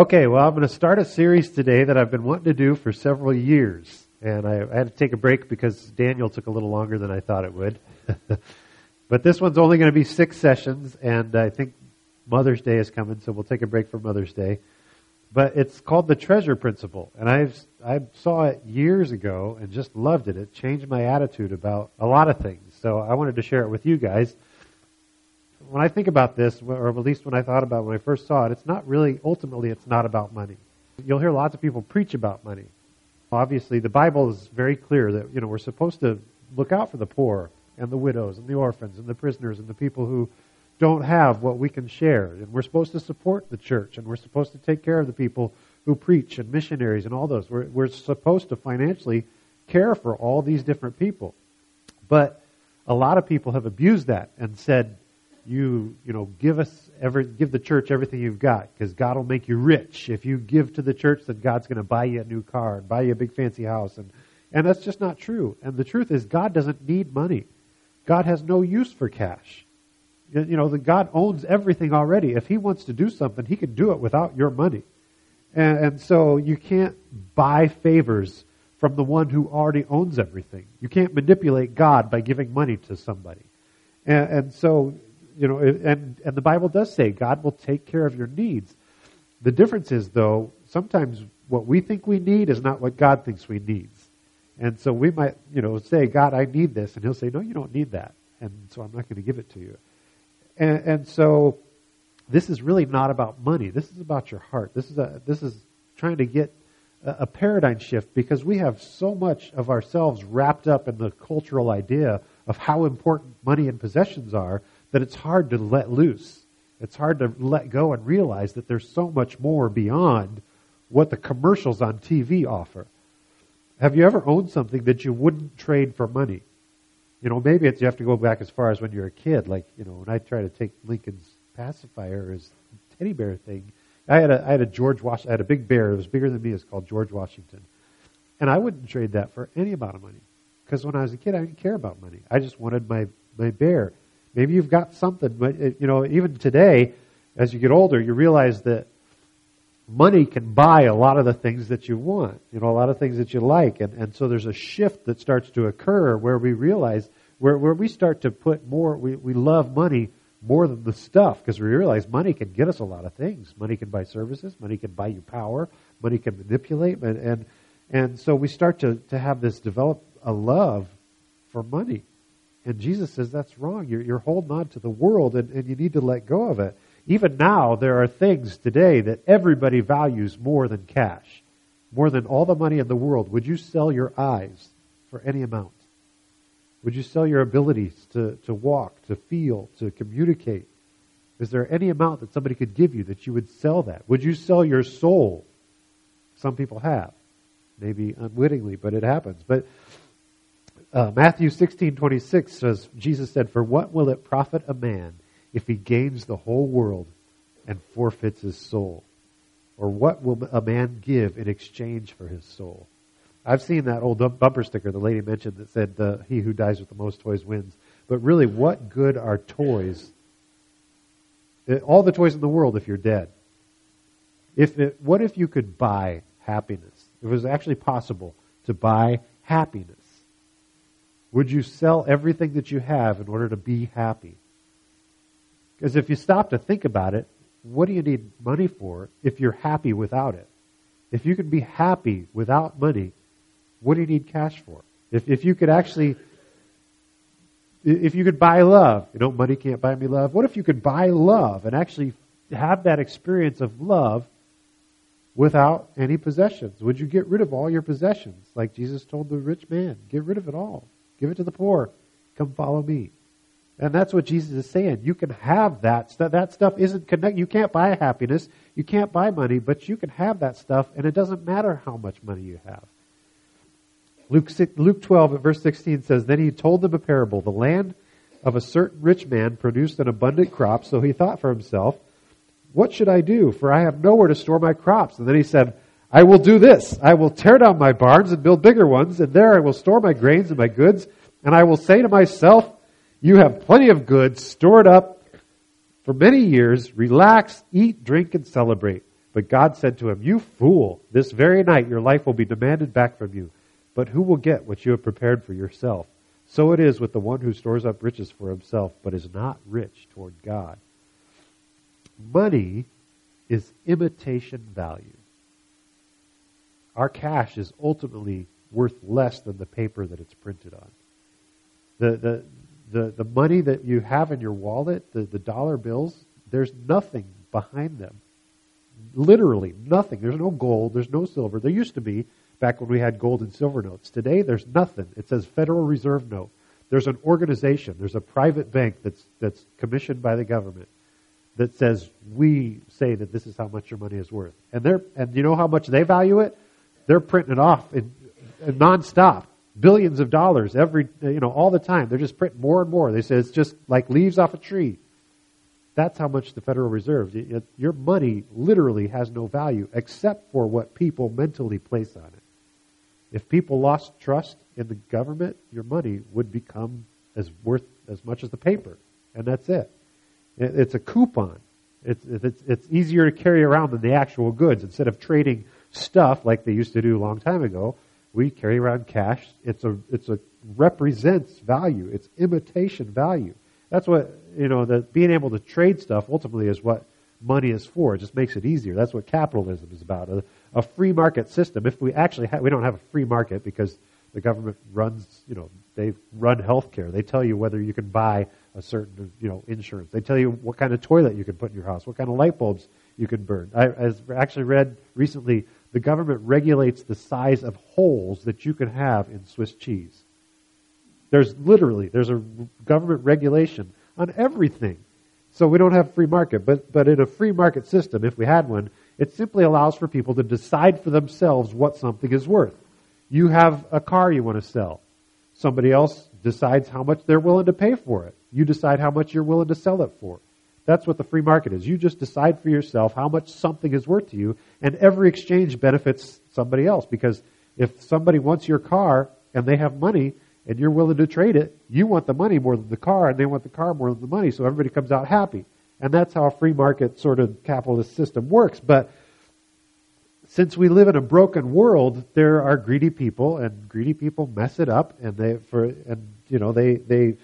Okay, well, I'm going to start a series today that I've been wanting to do for several years. And I, had to take a break because Daniel took a little longer than I thought it would. but this one's only going to be six sessions, and I think Mother's Day is coming, so we'll take a break for Mother's Day. But it's called the Treasure Principle, and I've I saw it years ago and just loved it. It changed my attitude about a lot of things. So I wanted to share it with you guys when I think about this, or at least when I thought about it when I first saw it, it's not really, ultimately, it's not about money. You'll hear lots of people preach about money. Obviously, the Bible is very clear that, you know, we're supposed to look out for the poor and the widows and the orphans and the prisoners and the people who don't have what we can share. And we're supposed to support the church and we're supposed to take care of the people who preach and missionaries and all those. We're, we're supposed to financially care for all these different people. But a lot of people have abused that and said, you you know give us every give the church everything you've got because God will make you rich. If you give to the church then God's going to buy you a new car and buy you a big fancy house. And and that's just not true. And the truth is God doesn't need money. God has no use for cash. You know the God owns everything already. If he wants to do something he can do it without your money. And, and so you can't buy favors from the one who already owns everything. You can't manipulate God by giving money to somebody. And, and so you know, and, and the Bible does say God will take care of your needs. The difference is, though, sometimes what we think we need is not what God thinks we need. And so we might, you know, say, God, I need this. And he'll say, no, you don't need that. And so I'm not going to give it to you. And, and so this is really not about money. This is about your heart. This is a, this is trying to get a, a paradigm shift because we have so much of ourselves wrapped up in the cultural idea of how important money and possessions are that it's hard to let loose. It's hard to let go and realize that there's so much more beyond what the commercials on TV offer. Have you ever owned something that you wouldn't trade for money? You know, maybe it's, you have to go back as far as when you're a kid. Like, you know, when I try to take Lincoln's pacifier, his teddy bear thing, I had a, I had a George Wash, I had a big bear. It was bigger than me. It's called George Washington. And I wouldn't trade that for any amount of money. Because when I was a kid, I didn't care about money. I just wanted my, my bear. Maybe you've got something, but it, you know, even today, as you get older, you realize that money can buy a lot of the things that you want, you know, a lot of things that you like. And, and so there's a shift that starts to occur where we realize, where, where we start to put more, we, we love money more than the stuff because we realize money can get us a lot of things. Money can buy services, money can buy you power, money can manipulate, and, and, and so we start to, to have this develop a love for money. And Jesus says that's wrong. You're, you're holding on to the world and, and you need to let go of it. Even now, there are things today that everybody values more than cash, more than all the money in the world. Would you sell your eyes for any amount? Would you sell your abilities to, to walk, to feel, to communicate? Is there any amount that somebody could give you that you would sell that? Would you sell your soul? Some people have. Maybe unwittingly, but it happens. But uh, Matthew 16, 26 says, Jesus said, For what will it profit a man if he gains the whole world and forfeits his soul? Or what will a man give in exchange for his soul? I've seen that old bumper sticker the lady mentioned that said, He who dies with the most toys wins. But really, what good are toys? Uh, all the toys in the world if you're dead. If it, what if you could buy happiness? If it was actually possible to buy happiness. Would you sell everything that you have in order to be happy? Because if you stop to think about it, what do you need money for if you're happy without it? If you can be happy without money, what do you need cash for? If, if you could actually, if you could buy love, you know, money can't buy me love. What if you could buy love and actually have that experience of love without any possessions? Would you get rid of all your possessions? Like Jesus told the rich man, get rid of it all. Give it to the poor. Come follow me. And that's what Jesus is saying. You can have that stuff. That stuff isn't connected. You can't buy happiness. You can't buy money, but you can have that stuff, and it doesn't matter how much money you have. Luke, Luke 12 at verse 16 says, Then he told them a parable. The land of a certain rich man produced an abundant crop, so he thought for himself, What should I do? For I have nowhere to store my crops. And then he said, I will do this. I will tear down my barns and build bigger ones, and there I will store my grains and my goods, and I will say to myself, you have plenty of goods stored up for many years. Relax, eat, drink, and celebrate. But God said to him, You fool, this very night your life will be demanded back from you. But who will get what you have prepared for yourself? So it is with the one who stores up riches for himself, but is not rich toward God. Money is imitation value. Our cash is ultimately worth less than the paper that it's printed on. The, the, the, the money that you have in your wallet, the, the dollar bills, there's nothing behind them. Literally nothing. There's no gold, there's no silver. There used to be back when we had gold and silver notes. Today there's nothing. It says Federal Reserve note. There's an organization, there's a private bank that's that's commissioned by the government that says we say that this is how much your money is worth. And they're and you know how much they value it? They're printing it off in, in nonstop. Billions of dollars every you know all the time. They're just printing more and more. They say it's just like leaves off a tree. That's how much the Federal Reserve. Your money literally has no value except for what people mentally place on it. If people lost trust in the government, your money would become as worth as much as the paper, and that's it. It's a coupon. It's, it's, it's easier to carry around than the actual goods. Instead of trading stuff like they used to do a long time ago, we carry around cash. It's a, it's a represents value. It's imitation value. That's what, you know, the, being able to trade stuff ultimately is what money is for. It just makes it easier. That's what capitalism is about. A, a free market system. If we actually ha- we don't have a free market because the government runs, you know, they run healthcare. They tell you whether you can buy a certain, you know, insurance. They tell you what kind of toilet you can put in your house, what kind of light bulbs you can burn. I, I actually read recently the government regulates the size of holes that you can have in Swiss cheese. There's literally there's a government regulation on everything. So we don't have free market, but but in a free market system, if we had one, it simply allows for people to decide for themselves what something is worth. You have a car you want to sell. Somebody else decides how much they're willing to pay for it. You decide how much you're willing to sell it for. That's what the free market is. You just decide for yourself how much something is worth to you, and every exchange benefits somebody else because if somebody wants your car and they have money, and you're willing to trade it, you want the money more than the car, and they want the car more than the money, so everybody comes out happy. And that's how a free market sort of capitalist system works. But since we live in a broken world, there are greedy people, and greedy people mess it up, and they for and you know they they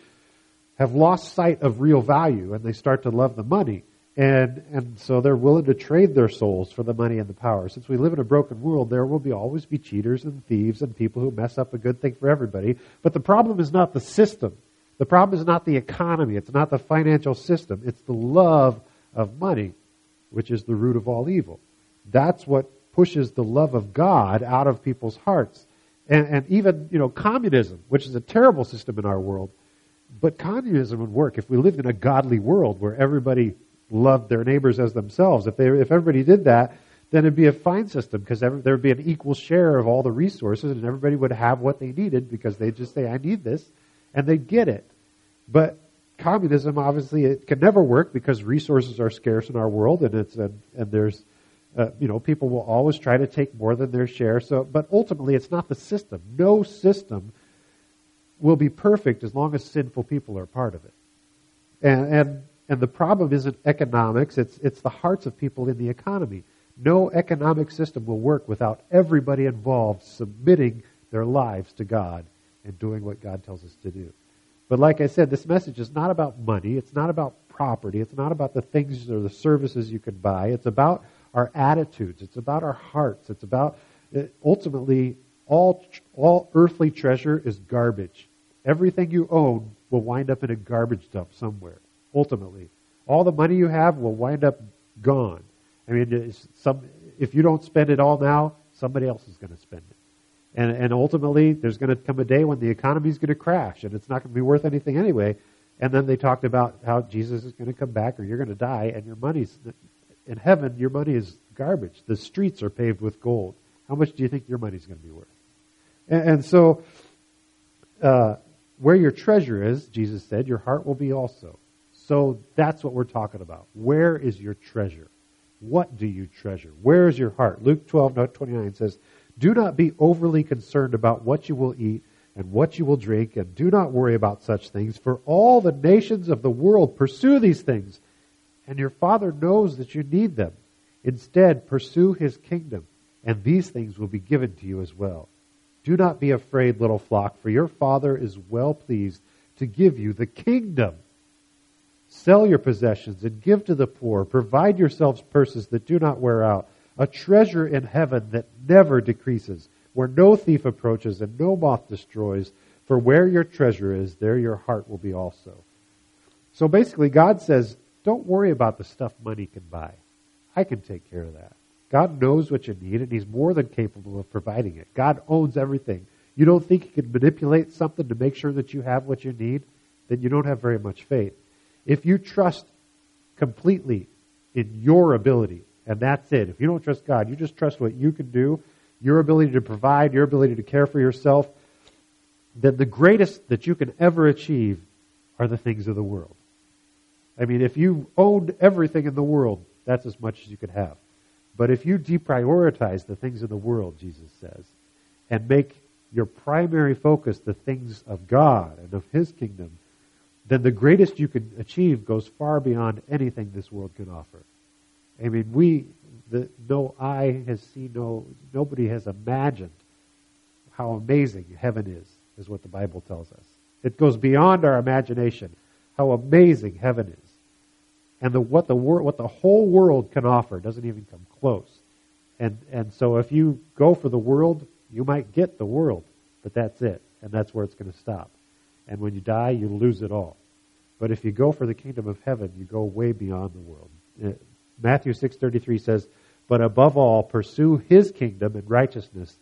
have lost sight of real value, and they start to love the money. And, and so they're willing to trade their souls for the money and the power. Since we live in a broken world, there will be always be cheaters and thieves and people who mess up a good thing for everybody. But the problem is not the system. The problem is not the economy. It's not the financial system. It's the love of money, which is the root of all evil. That's what pushes the love of God out of people's hearts. And, and even, you know, communism, which is a terrible system in our world, but communism would work if we lived in a godly world where everybody loved their neighbors as themselves. If they, if everybody did that, then it'd be a fine system because there would be an equal share of all the resources and everybody would have what they needed because they'd just say, I need this, and they'd get it. But communism, obviously, it can never work because resources are scarce in our world and it's, and, and there's, uh, you know, people will always try to take more than their share. So, but ultimately, it's not the system. No system will be perfect as long as sinful people are part of it. And, and and the problem isn't economics, it's, it's the hearts of people in the economy. No economic system will work without everybody involved submitting their lives to God and doing what God tells us to do. But like I said, this message is not about money. It's not about property. It's not about the things or the services you can buy. It's about our attitudes. It's about our hearts. It's about uh, ultimately all all earthly treasure is garbage. Everything you own will wind up in a garbage dump somewhere ultimately. All the money you have will wind up gone. I mean, some, if you don't spend it all now, somebody else is going to spend it. And, and ultimately, there's going to come a day when the economy is going to crash and it's not going to be worth anything anyway. And then they talked about how Jesus is going to come back or you're going to die and your money's, in heaven, your money is garbage. The streets are paved with gold. How much do you think your money's going to be worth? And, and so, uh, where your treasure is, Jesus said, your heart will be also. So that's what we're talking about. Where is your treasure? What do you treasure? Where is your heart? Luke 12, 29 says, Do not be overly concerned about what you will eat and what you will drink, and do not worry about such things, for all the nations of the world pursue these things, and your Father knows that you need them. Instead, pursue his kingdom, and these things will be given to you as well. Do not be afraid, little flock, for your Father is well pleased to give you the kingdom. Sell your possessions and give to the poor. Provide yourselves purses that do not wear out, a treasure in heaven that never decreases, where no thief approaches and no moth destroys. For where your treasure is, there your heart will be also. So basically, God says, don't worry about the stuff money can buy. I can take care of that. God knows what you need, and He's more than capable of providing it. God owns everything. You don't think He can manipulate something to make sure that you have what you need? Then you don't have very much faith. If you trust completely in your ability, and that's it, if you don't trust God, you just trust what you can do, your ability to provide, your ability to care for yourself, then the greatest that you can ever achieve are the things of the world. I mean, if you owned everything in the world, that's as much as you could have. But if you deprioritize the things of the world, Jesus says, and make your primary focus the things of God and of His kingdom, then the greatest you can achieve goes far beyond anything this world can offer. I mean, we, the, no eye has seen, no, nobody has imagined how amazing heaven is, is what the Bible tells us. It goes beyond our imagination, how amazing heaven is. And the, what, the wor- what the whole world can offer doesn't even come close. And, and so if you go for the world, you might get the world, but that's it. And that's where it's going to stop. And when you die, you lose it all. But if you go for the kingdom of heaven, you go way beyond the world. Uh, Matthew 6:33 says, "But above all, pursue his kingdom and righteousness,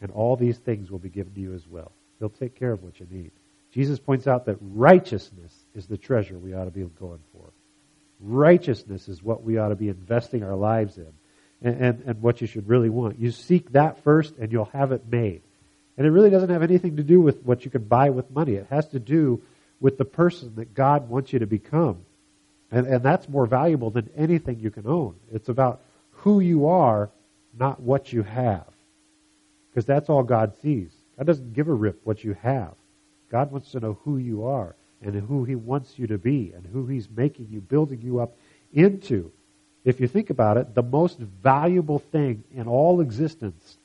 and all these things will be given to you as well." He'll take care of what you need. Jesus points out that righteousness is the treasure we ought to be going for. Righteousness is what we ought to be investing our lives in and, and, and what you should really want. You seek that first and you'll have it made. And it really doesn't have anything to do with what you can buy with money. It has to do with the person that God wants you to become. And, and that's more valuable than anything you can own. It's about who you are, not what you have. Because that's all God sees. God doesn't give a rip what you have. God wants to know who you are and who He wants you to be and who He's making you, building you up into. If you think about it, the most valuable thing in all existence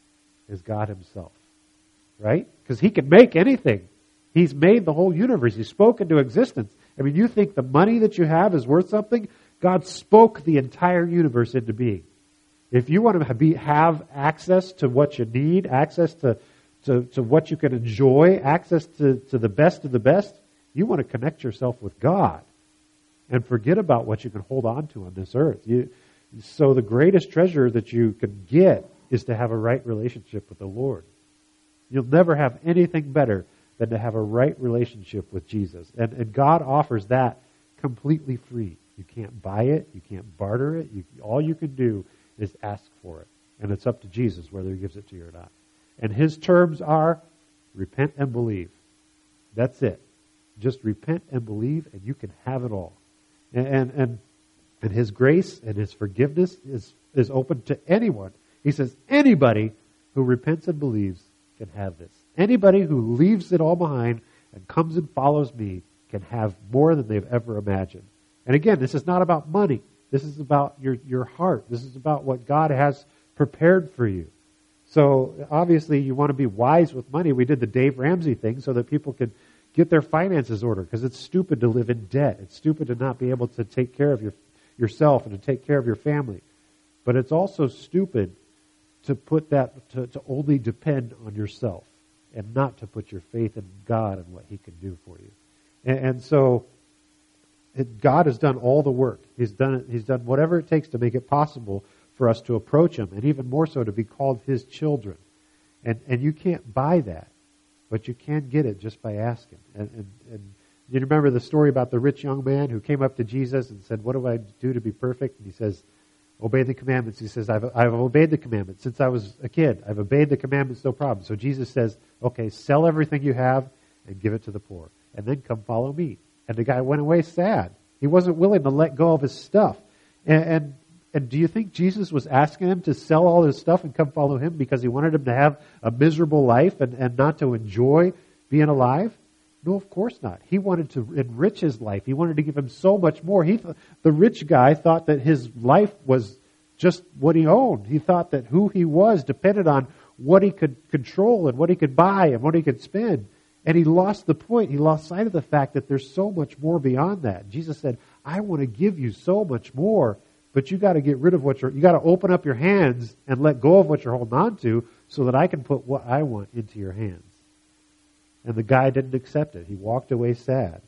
is God Himself. Right? Because He can make anything. He's made the whole universe. He spoke into existence. I mean, you think the money that you have is worth something? God spoke the entire universe into being. If you want to be, have access to what you need, access to, to, to what you can enjoy, access to, to the best of the best, you want to connect yourself with God and forget about what you can hold on to on this earth. You, so the greatest treasure that you can get is to have a right relationship with the Lord. You'll never have anything better than to have a right relationship with Jesus. And, and God offers that completely free. You can't buy it. You can't barter it. You, all you can do is ask for it. And it's up to Jesus whether he gives it to you or not. And his terms are repent and believe. That's it. Just repent and believe, and you can have it all. And, and, and, and his grace and his forgiveness is, is open to anyone. He says, anybody who repents and believes can have this. Anybody who leaves it all behind and comes and follows me can have more than they've ever imagined. And again, this is not about money. This is about your, your heart. This is about what God has prepared for you. So obviously you want to be wise with money. We did the Dave Ramsey thing so that people could get their finances ordered because it's stupid to live in debt. It's stupid to not be able to take care of your, yourself and to take care of your family. But it's also stupid to put that, to, to only depend on yourself and not to put your faith in God and what He can do for you. And, and so, it, God has done all the work. He's done it, He's done whatever it takes to make it possible for us to approach Him, and even more so to be called His children. And and you can't buy that, but you can't get it just by asking. And and, and you remember the story about the rich young man who came up to Jesus and said, "What do I do to be perfect?" And He says, obey the commandments. He says, I've, I've obeyed the commandments since I was a kid. I've obeyed the commandments, no problem. So Jesus says, okay, sell everything you have and give it to the poor. And then come follow me. And the guy went away sad. He wasn't willing to let go of his stuff. And, and, and do you think Jesus was asking him to sell all his stuff and come follow him because he wanted him to have a miserable life and, and not to enjoy being alive? No, of course not. He wanted to enrich his life. He wanted to give him so much more. He, th- the rich guy thought that his life was just what he owned. He thought that who he was depended on what he could control and what he could buy and what he could spend. And he lost the point. He lost sight of the fact that there's so much more beyond that. Jesus said, I want to give you so much more, but you got to get rid of what you're, you got to open up your hands and let go of what you're holding on to so that I can put what I want into your hands. And the guy didn't accept it. He walked away sad.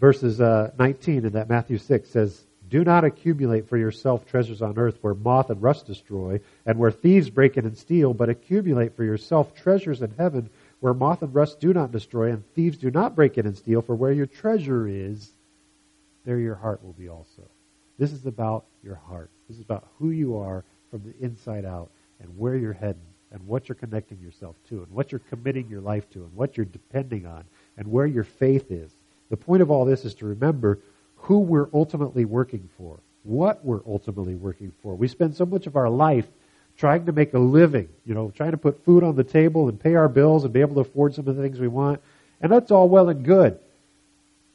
Verses uh, 19 in that Matthew 6 says, Do not accumulate for yourself treasures on earth where moth and rust destroy, and where thieves break in and steal, but accumulate for yourself treasures in heaven where moth and rust do not destroy, and thieves do not break in and steal, for where your treasure is, there your heart will be also. This is about your heart. This is about who you are from the inside out, and where you're heading, and what you're connecting yourself to, and what you're committing your life to, and what you're depending on, and where your faith is. The point of all this is to remember who we're ultimately working for, what we're ultimately working for. We spend so much of our life trying to make a living, you know, trying to put food on the table and pay our bills and be able to afford some of the things we want. And that's all well and good.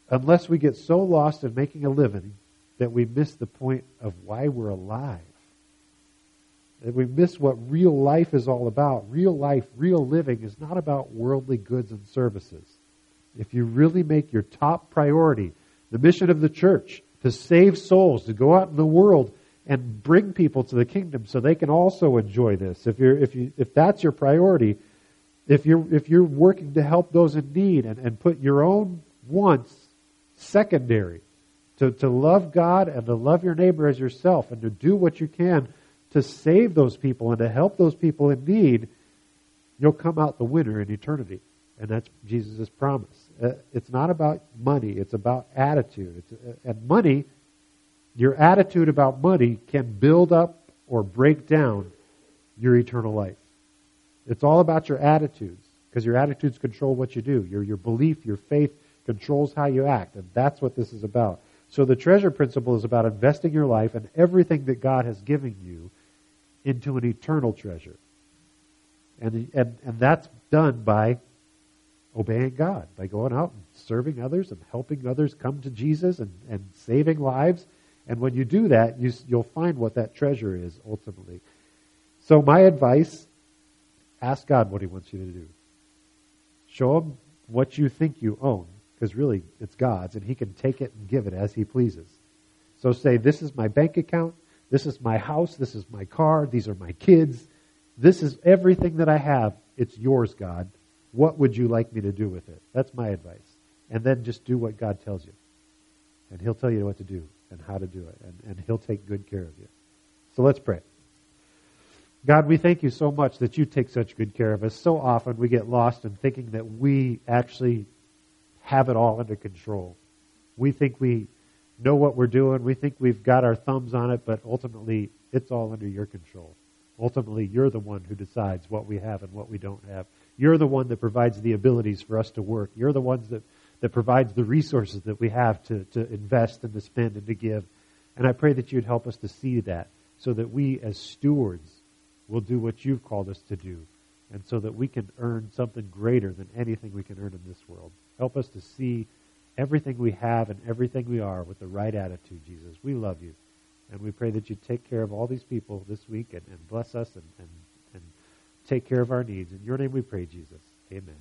Unless we get so lost in making a living that we miss the point of why we're alive. That we miss what real life is all about. Real life, real living is not about worldly goods and services. If you really make your top priority the mission of the church to save souls, to go out in the world and bring people to the kingdom so they can also enjoy this. If you're if you if that's your priority, if you're if you're working to help those in need and, and put your own wants secondary, to, to love God and to love your neighbor as yourself and to do what you can to save those people and to help those people in need, you'll come out the winner in eternity. And that's Jesus' promise. Uh, it's not about money, it's about attitude. It's, uh, and money your attitude about money can build up or break down your eternal life. It's all about your attitudes because your attitudes control what you do. Your, your belief, your faith controls how you act. And that's what this is about. So the treasure principle is about investing your life and everything that God has given you into an eternal treasure. And, and, and that's done by obeying God, by going out and serving others and helping others come to Jesus and, and saving lives and when you do that, you, you'll find what that treasure is ultimately. So my advice, ask God what he wants you to do. Show him what you think you own, because really it's God's, and he can take it and give it as he pleases. So say, this is my bank account, this is my house, this is my car, these are my kids, this is everything that I have. It's yours, God. What would you like me to do with it? That's my advice. And then just do what God tells you. And he'll tell you what to do and how to do it, and, and He'll take good care of you. So let's pray. God, we thank you so much that you take such good care of us. So often we get lost in thinking that we actually have it all under control. We think we know what we're doing. We think we've got our thumbs on it, but ultimately it's all under your control. Ultimately, you're the one who decides what we have and what we don't have. You're the one that provides the abilities for us to work. You're the ones that that provides the resources that we have to, to invest and to spend and to give. And I pray that you'd help us to see that so that we as stewards will do what you've called us to do and so that we can earn something greater than anything we can earn in this world. Help us to see everything we have and everything we are with the right attitude, Jesus. We love you. And we pray that you take care of all these people this week and, and bless us and, and, and take care of our needs. In your name we pray, Jesus. Amen.